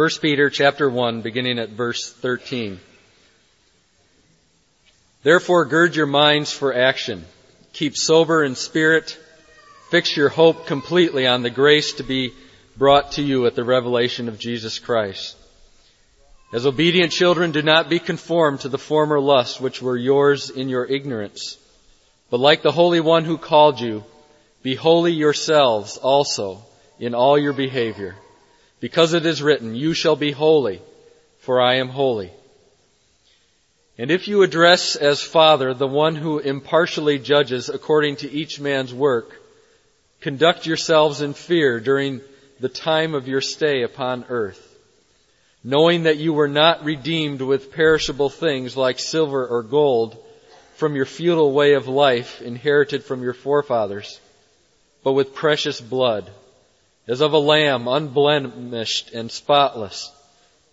1 Peter chapter 1 beginning at verse 13. Therefore gird your minds for action. Keep sober in spirit. Fix your hope completely on the grace to be brought to you at the revelation of Jesus Christ. As obedient children, do not be conformed to the former lusts which were yours in your ignorance. But like the Holy One who called you, be holy yourselves also in all your behavior. Because it is written, you shall be holy, for I am holy. And if you address as Father the one who impartially judges according to each man's work, conduct yourselves in fear during the time of your stay upon earth, knowing that you were not redeemed with perishable things like silver or gold from your futile way of life inherited from your forefathers, but with precious blood as of a lamb unblemished and spotless,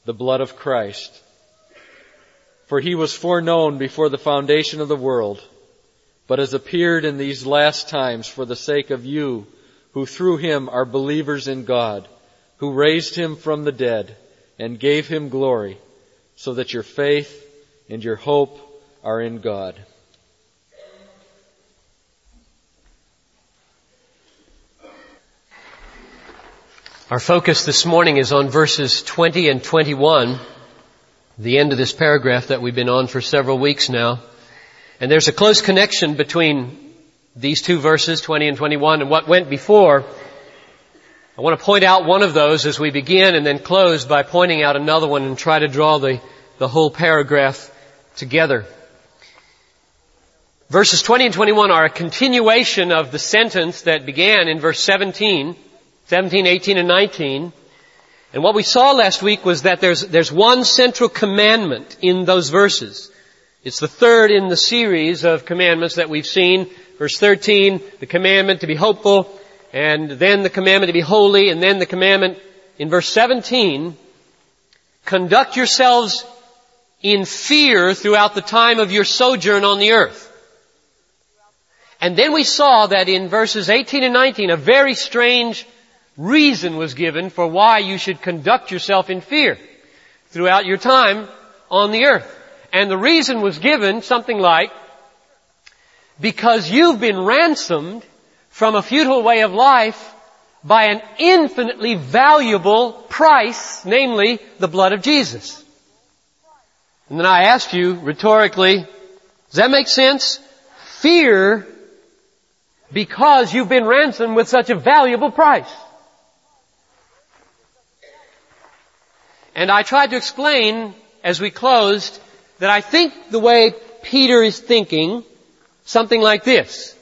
the blood of Christ. For he was foreknown before the foundation of the world, but has appeared in these last times for the sake of you, who through him are believers in God, who raised him from the dead and gave him glory, so that your faith and your hope are in God. Our focus this morning is on verses 20 and 21, the end of this paragraph that we've been on for several weeks now. And there's a close connection between these two verses, 20 and 21, and what went before. I want to point out one of those as we begin and then close by pointing out another one and try to draw the, the whole paragraph together. Verses 20 and 21 are a continuation of the sentence that began in verse 17 17, 18, and 19. And what we saw last week was that there's, there's one central commandment in those verses. It's the third in the series of commandments that we've seen. Verse 13, the commandment to be hopeful, and then the commandment to be holy, and then the commandment in verse 17, conduct yourselves in fear throughout the time of your sojourn on the earth. And then we saw that in verses 18 and 19, a very strange reason was given for why you should conduct yourself in fear throughout your time on the earth. And the reason was given something like, because you've been ransomed from a futile way of life by an infinitely valuable price, namely the blood of Jesus. And then I asked you rhetorically, does that make sense? Fear because you've been ransomed with such a valuable price. And I tried to explain as we closed that I think the way Peter is thinking, something like this.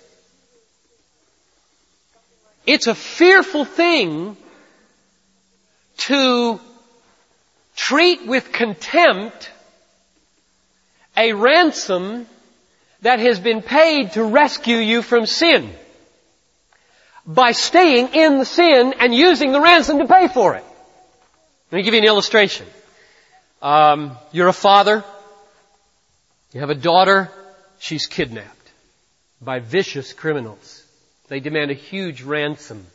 It's a fearful thing to treat with contempt a ransom that has been paid to rescue you from sin by staying in the sin and using the ransom to pay for it. Let me give you an illustration. Um, you're a father. You have a daughter. She's kidnapped by vicious criminals. They demand a huge ransom.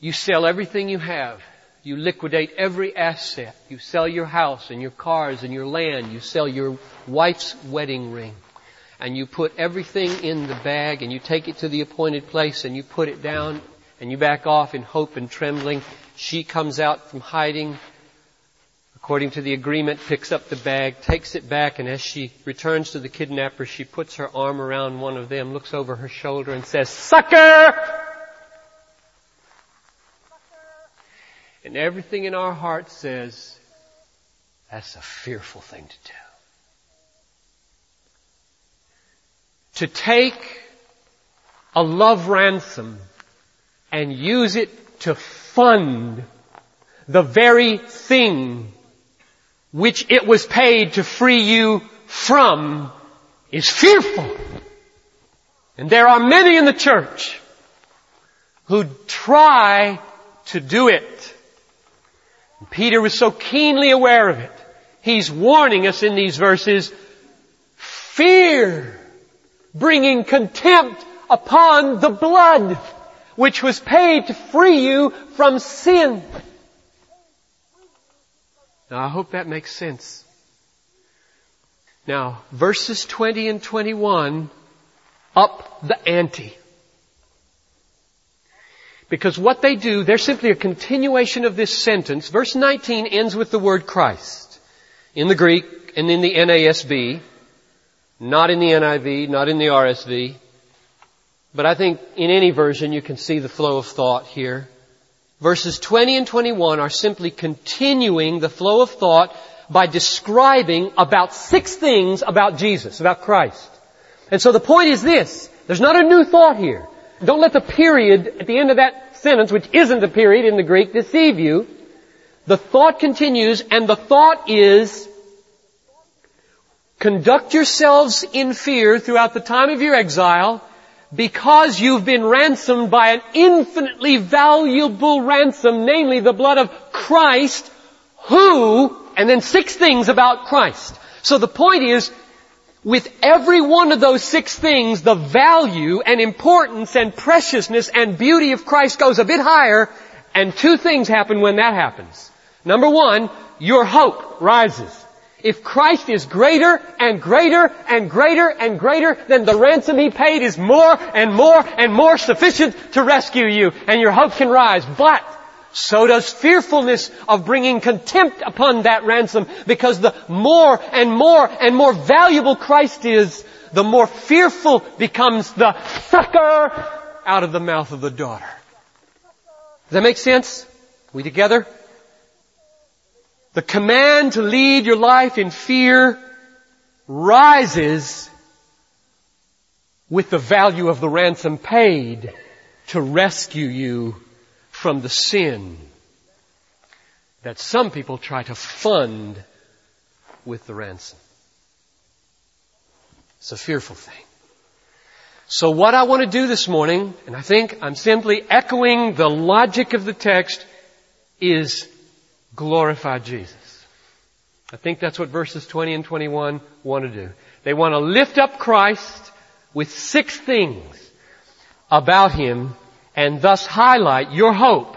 You sell everything you have. You liquidate every asset. You sell your house and your cars and your land. You sell your wife's wedding ring. And you put everything in the bag and you take it to the appointed place and you put it down and you back off in hope and trembling she comes out from hiding, according to the agreement, picks up the bag, takes it back, and as she returns to the kidnapper, she puts her arm around one of them, looks over her shoulder, and says, Sucker! And everything in our heart says, that's a fearful thing to do. To take a love ransom and use it to fund the very thing which it was paid to free you from is fearful. And there are many in the church who try to do it. Peter was so keenly aware of it. He's warning us in these verses, fear bringing contempt upon the blood which was paid to free you from sin. Now I hope that makes sense. Now, verses 20 and 21 up the ante. Because what they do, they're simply a continuation of this sentence. Verse 19 ends with the word Christ. In the Greek and in the NASB. Not in the NIV, not in the RSV. But I think in any version you can see the flow of thought here. Verses 20 and 21 are simply continuing the flow of thought by describing about six things about Jesus, about Christ. And so the point is this. There's not a new thought here. Don't let the period at the end of that sentence, which isn't a period in the Greek, deceive you. The thought continues, and the thought is, conduct yourselves in fear throughout the time of your exile, because you've been ransomed by an infinitely valuable ransom, namely the blood of Christ, who, and then six things about Christ. So the point is, with every one of those six things, the value and importance and preciousness and beauty of Christ goes a bit higher, and two things happen when that happens. Number one, your hope rises. If Christ is greater and greater and greater and greater, then the ransom He paid is more and more and more sufficient to rescue you, and your hope can rise. But, so does fearfulness of bringing contempt upon that ransom because the more and more and more valuable Christ is, the more fearful becomes the sucker out of the mouth of the daughter. Does that make sense? We together? The command to lead your life in fear rises with the value of the ransom paid to rescue you from the sin that some people try to fund with the ransom. It's a fearful thing. So what I want to do this morning, and I think I'm simply echoing the logic of the text, is glorify Jesus. I think that's what verses 20 and 21 want to do. They want to lift up Christ with six things about Him and thus highlight your hope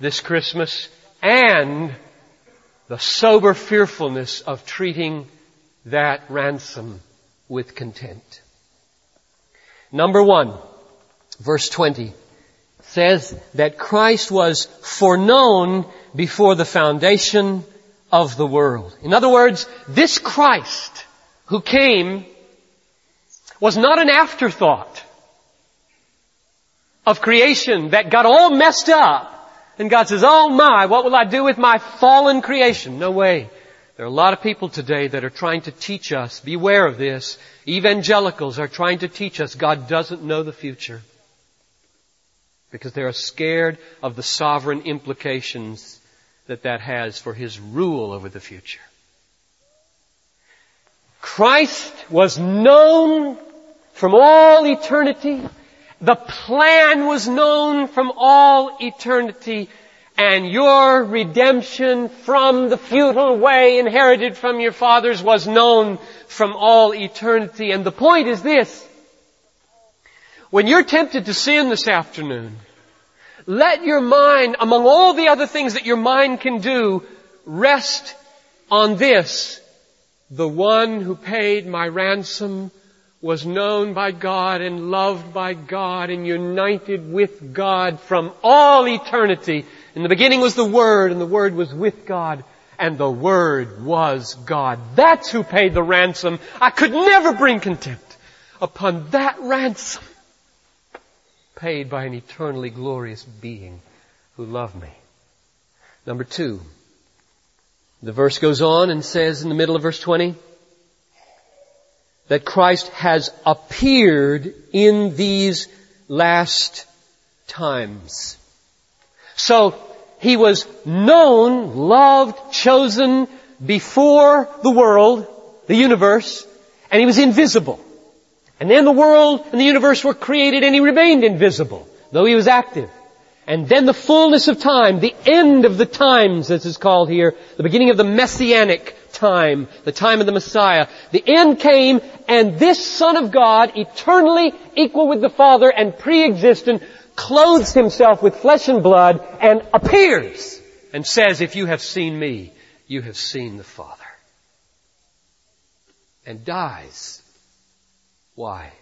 this Christmas and the sober fearfulness of treating that ransom with content. Number one, verse 20 says that Christ was foreknown before the foundation of the world. In other words, this Christ who came was not an afterthought of creation that got all messed up. And God says, oh my, what will I do with my fallen creation? No way. There are a lot of people today that are trying to teach us, beware of this. Evangelicals are trying to teach us God doesn't know the future. Because they are scared of the sovereign implications that that has for His rule over the future. Christ was known from all eternity the plan was known from all eternity and your redemption from the futile way inherited from your fathers was known from all eternity. And the point is this. When you're tempted to sin this afternoon, let your mind, among all the other things that your mind can do, rest on this. The one who paid my ransom was known by God and loved by God and united with God from all eternity. In the beginning was the Word and the Word was with God and the Word was God. That's who paid the ransom. I could never bring contempt upon that ransom paid by an eternally glorious being who loved me. Number two, the verse goes on and says in the middle of verse 20, that Christ has appeared in these last times. So, He was known, loved, chosen before the world, the universe, and He was invisible. And then the world and the universe were created and He remained invisible, though He was active. And then the fullness of time, the end of the times, as is called here, the beginning of the messianic time, the time of the Messiah. The end came and this Son of God, eternally equal with the Father and pre-existent, clothes himself with flesh and blood and appears and says, if you have seen me, you have seen the Father. And dies. Why?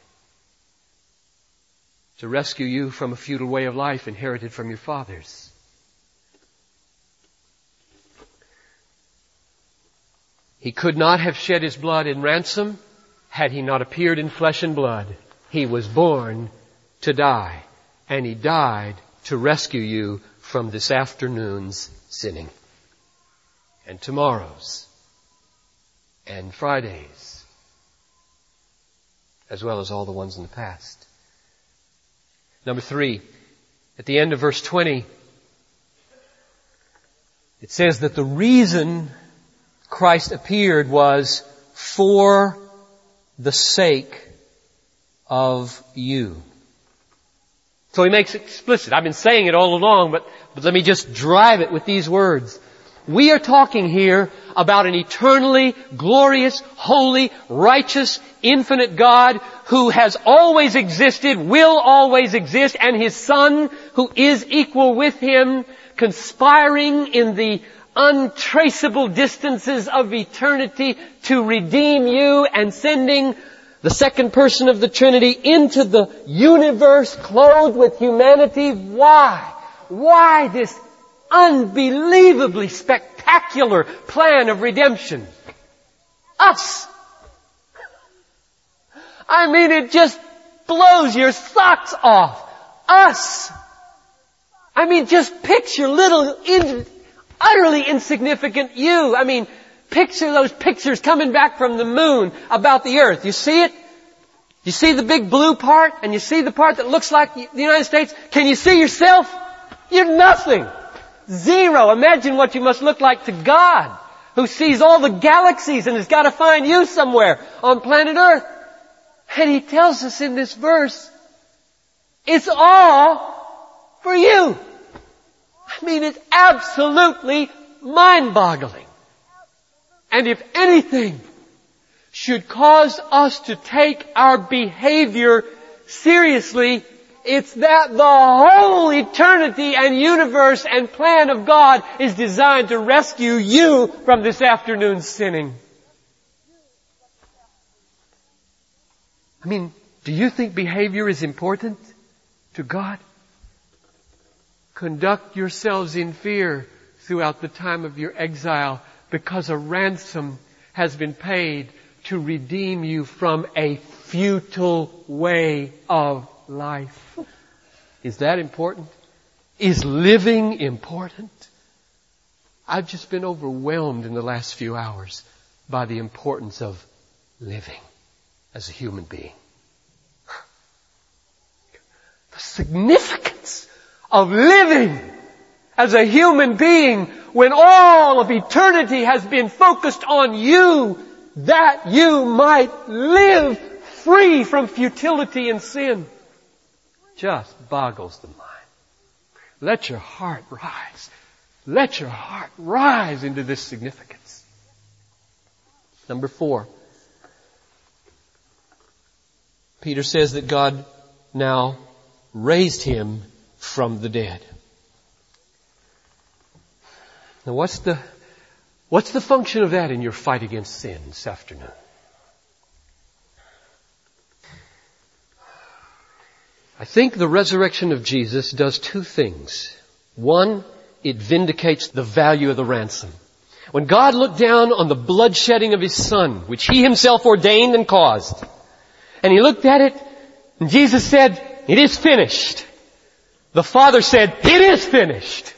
To rescue you from a futile way of life inherited from your fathers. He could not have shed his blood in ransom had he not appeared in flesh and blood. He was born to die, and he died to rescue you from this afternoon's sinning, and tomorrow's, and Friday's, as well as all the ones in the past. Number three, at the end of verse 20, it says that the reason Christ appeared was for the sake of you. So he makes it explicit. I've been saying it all along, but, but let me just drive it with these words. We are talking here about an eternally glorious, holy, righteous, infinite God who has always existed, will always exist, and His Son who is equal with Him, conspiring in the untraceable distances of eternity to redeem you and sending the second person of the Trinity into the universe clothed with humanity. Why? Why this unbelievably spectacular plan of redemption? Us! I mean, it just blows your socks off. Us! I mean, just picture little in, utterly insignificant you. I mean, picture those pictures coming back from the moon about the earth. You see it? You see the big blue part and you see the part that looks like the United States? Can you see yourself? You're nothing. Zero. Imagine what you must look like to God who sees all the galaxies and has got to find you somewhere on planet earth. And he tells us in this verse, it's all for you. I mean, it's absolutely mind-boggling. And if anything should cause us to take our behavior seriously, it's that the whole eternity and universe and plan of God is designed to rescue you from this afternoon's sinning. I mean, do you think behavior is important to God? Conduct yourselves in fear throughout the time of your exile because a ransom has been paid to redeem you from a futile way of life. Is that important? Is living important? I've just been overwhelmed in the last few hours by the importance of living as a human being. The significance of living as a human being when all of eternity has been focused on you that you might live free from futility and sin just boggles the mind. Let your heart rise. Let your heart rise into this significance. Number four. Peter says that God now raised him from the dead. Now what's the, what's the function of that in your fight against sin this afternoon? I think the resurrection of Jesus does two things. One, it vindicates the value of the ransom. When God looked down on the bloodshedding of His Son, which He Himself ordained and caused, and He looked at it, and Jesus said, it is finished. The Father said, it is finished.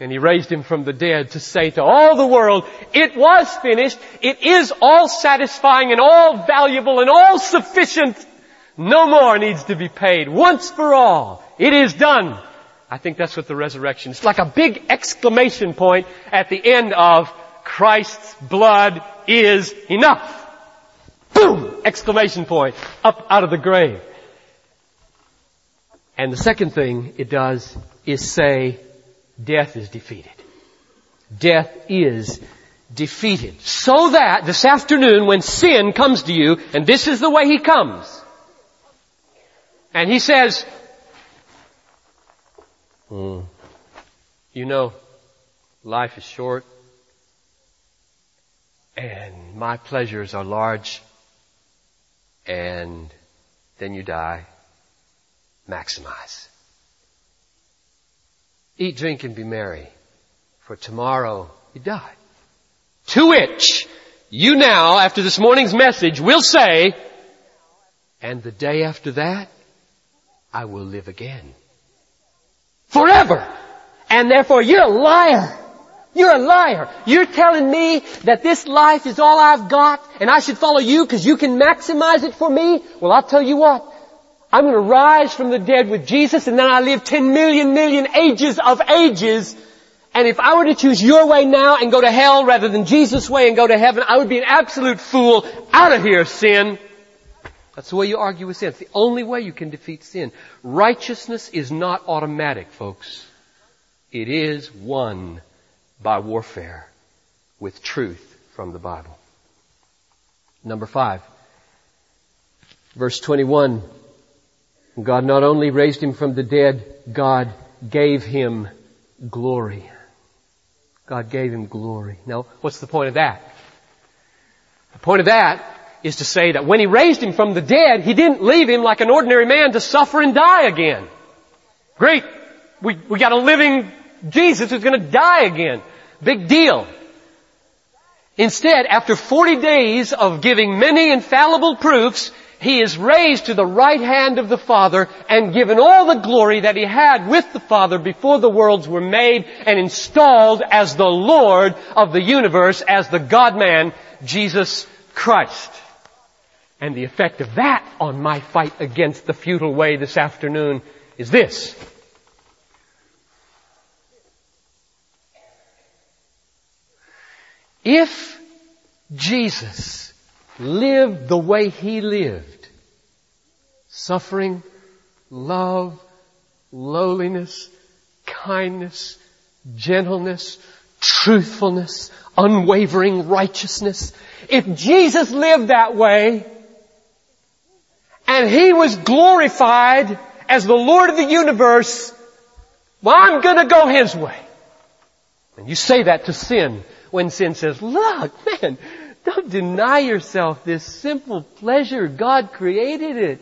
And He raised Him from the dead to say to all the world, it was finished, it is all satisfying and all valuable and all sufficient. No more needs to be paid. Once for all. It is done. I think that's what the resurrection is. like a big exclamation point at the end of Christ's blood is enough. Boom! Exclamation point. Up out of the grave. And the second thing it does is say, death is defeated. Death is defeated. So that this afternoon when sin comes to you, and this is the way he comes, and he says, mm, you know, life is short and my pleasures are large and then you die. Maximize. Eat, drink, and be merry, for tomorrow you die. To which you now, after this morning's message, will say, and the day after that, I will live again. Forever! And therefore you're a liar. You're a liar. You're telling me that this life is all I've got and I should follow you because you can maximize it for me? Well, I'll tell you what. I'm going to rise from the dead with Jesus and then I live 10 million million ages of ages. And if I were to choose your way now and go to hell rather than Jesus' way and go to heaven, I would be an absolute fool. Out of here, sin. That's the way you argue with sin. It's the only way you can defeat sin. Righteousness is not automatic, folks. It is won by warfare with truth from the Bible. Number five. Verse 21. God not only raised him from the dead, God gave him glory. God gave him glory. Now, what's the point of that? The point of that is to say that when he raised him from the dead, he didn't leave him like an ordinary man to suffer and die again. Great. We, we got a living Jesus who's going to die again. Big deal. Instead, after 40 days of giving many infallible proofs, he is raised to the right hand of the Father and given all the glory that he had with the Father before the worlds were made and installed as the Lord of the universe, as the God-man, Jesus Christ. And the effect of that on my fight against the futile way this afternoon is this. If Jesus lived the way He lived, suffering, love, lowliness, kindness, gentleness, truthfulness, unwavering righteousness, if Jesus lived that way, and He was glorified as the Lord of the universe, well, I'm gonna go His way. And you say that to sin when sin says, look, man, don't deny yourself this simple pleasure. God created it.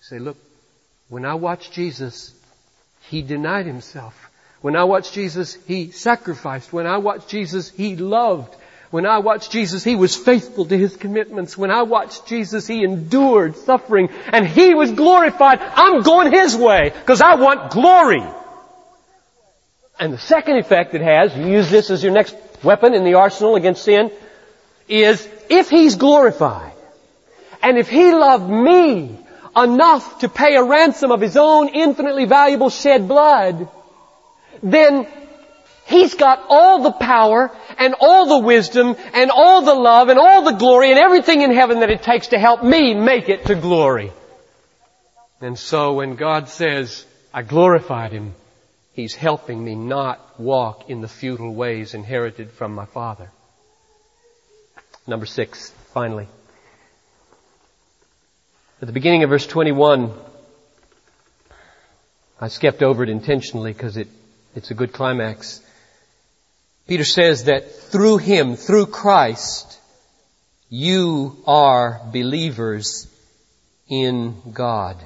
Say, look, when I watch Jesus, He denied Himself. When I watch Jesus, He sacrificed. When I watch Jesus, He loved. When I watched Jesus, He was faithful to His commitments. When I watched Jesus, He endured suffering and He was glorified. I'm going His way because I want glory. And the second effect it has, you use this as your next weapon in the arsenal against sin, is if He's glorified, and if He loved me enough to pay a ransom of His own infinitely valuable shed blood, then He's got all the power and all the wisdom and all the love and all the glory and everything in heaven that it takes to help me make it to glory. And so when God says, I glorified Him, He's helping me not walk in the futile ways inherited from my father. Number six, finally. At the beginning of verse 21, I skipped over it intentionally because it, it's a good climax. Peter says that through Him, through Christ, you are believers in God.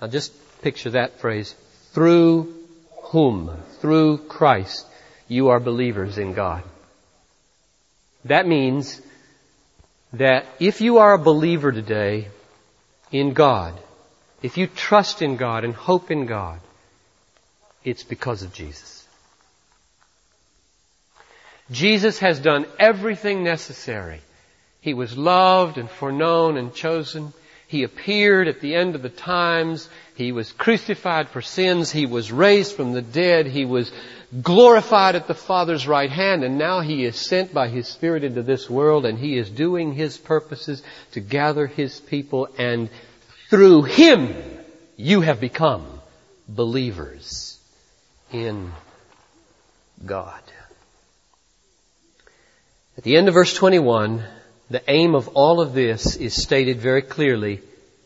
Now just picture that phrase through whom, through Christ, you are believers in God. That means that if you are a believer today in God, if you trust in God and hope in God, it's because of Jesus. Jesus has done everything necessary. He was loved and foreknown and chosen. He appeared at the end of the times. He was crucified for sins. He was raised from the dead. He was glorified at the Father's right hand. And now He is sent by His Spirit into this world and He is doing His purposes to gather His people and through Him you have become believers in God. At the end of verse 21, the aim of all of this is stated very clearly,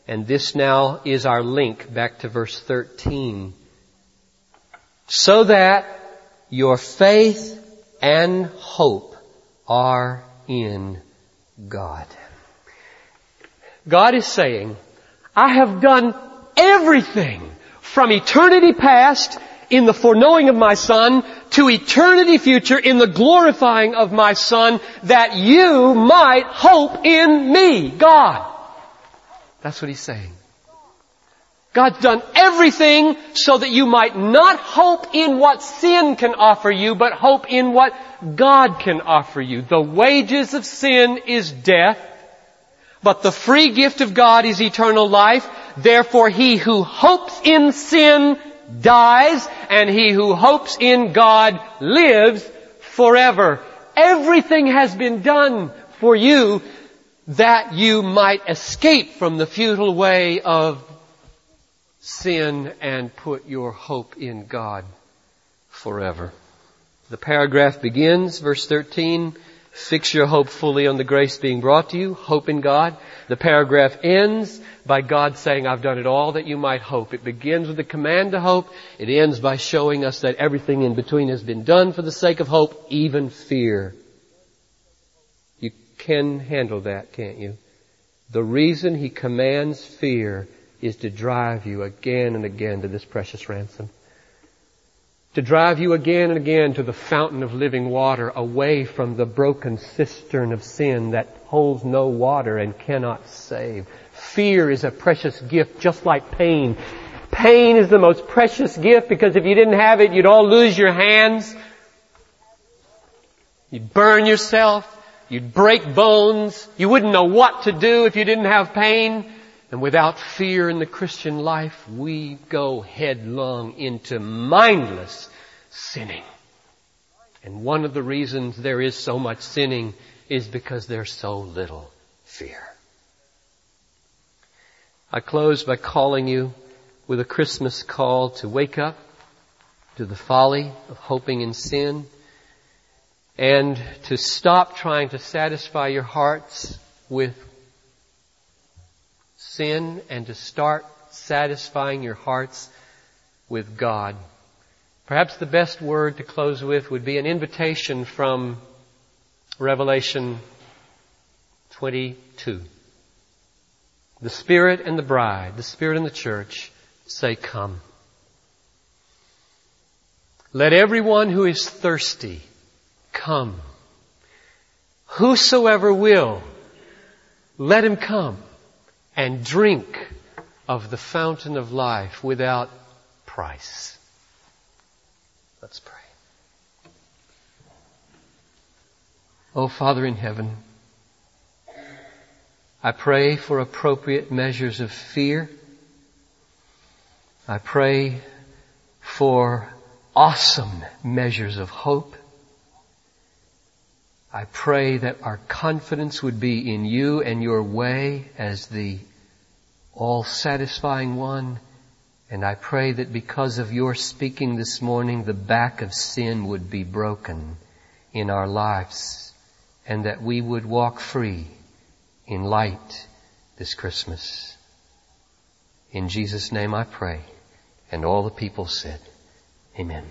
and this now is our link back to verse 13. So that your faith and hope are in God. God is saying, I have done everything from eternity past in the foreknowing of my Son to eternity future in the glorifying of my Son that you might hope in me, God. That's what he's saying. God's done everything so that you might not hope in what sin can offer you, but hope in what God can offer you. The wages of sin is death, but the free gift of God is eternal life. Therefore he who hopes in sin dies, and he who hopes in God lives forever. Everything has been done for you that you might escape from the futile way of sin and put your hope in God forever. The paragraph begins, verse 13, fix your hope fully on the grace being brought to you, hope in God. The paragraph ends by God saying, I've done it all that you might hope. It begins with the command to hope. It ends by showing us that everything in between has been done for the sake of hope, even fear. You can handle that, can't you? The reason He commands fear is to drive you again and again to this precious ransom. To drive you again and again to the fountain of living water away from the broken cistern of sin that holds no water and cannot save. Fear is a precious gift just like pain. Pain is the most precious gift because if you didn't have it, you'd all lose your hands. You'd burn yourself. You'd break bones. You wouldn't know what to do if you didn't have pain. And without fear in the Christian life, we go headlong into mindless sinning. And one of the reasons there is so much sinning is because there's so little fear. I close by calling you with a Christmas call to wake up to the folly of hoping in sin and to stop trying to satisfy your hearts with sin and to start satisfying your hearts with God. Perhaps the best word to close with would be an invitation from Revelation 22. The Spirit and the bride, the Spirit and the church say, come. Let everyone who is thirsty come. Whosoever will, let him come and drink of the fountain of life without price. Let's pray. Oh Father in heaven, I pray for appropriate measures of fear. I pray for awesome measures of hope. I pray that our confidence would be in you and your way as the all satisfying one. And I pray that because of your speaking this morning, the back of sin would be broken in our lives and that we would walk free in light this Christmas. In Jesus' name I pray. And all the people said, Amen.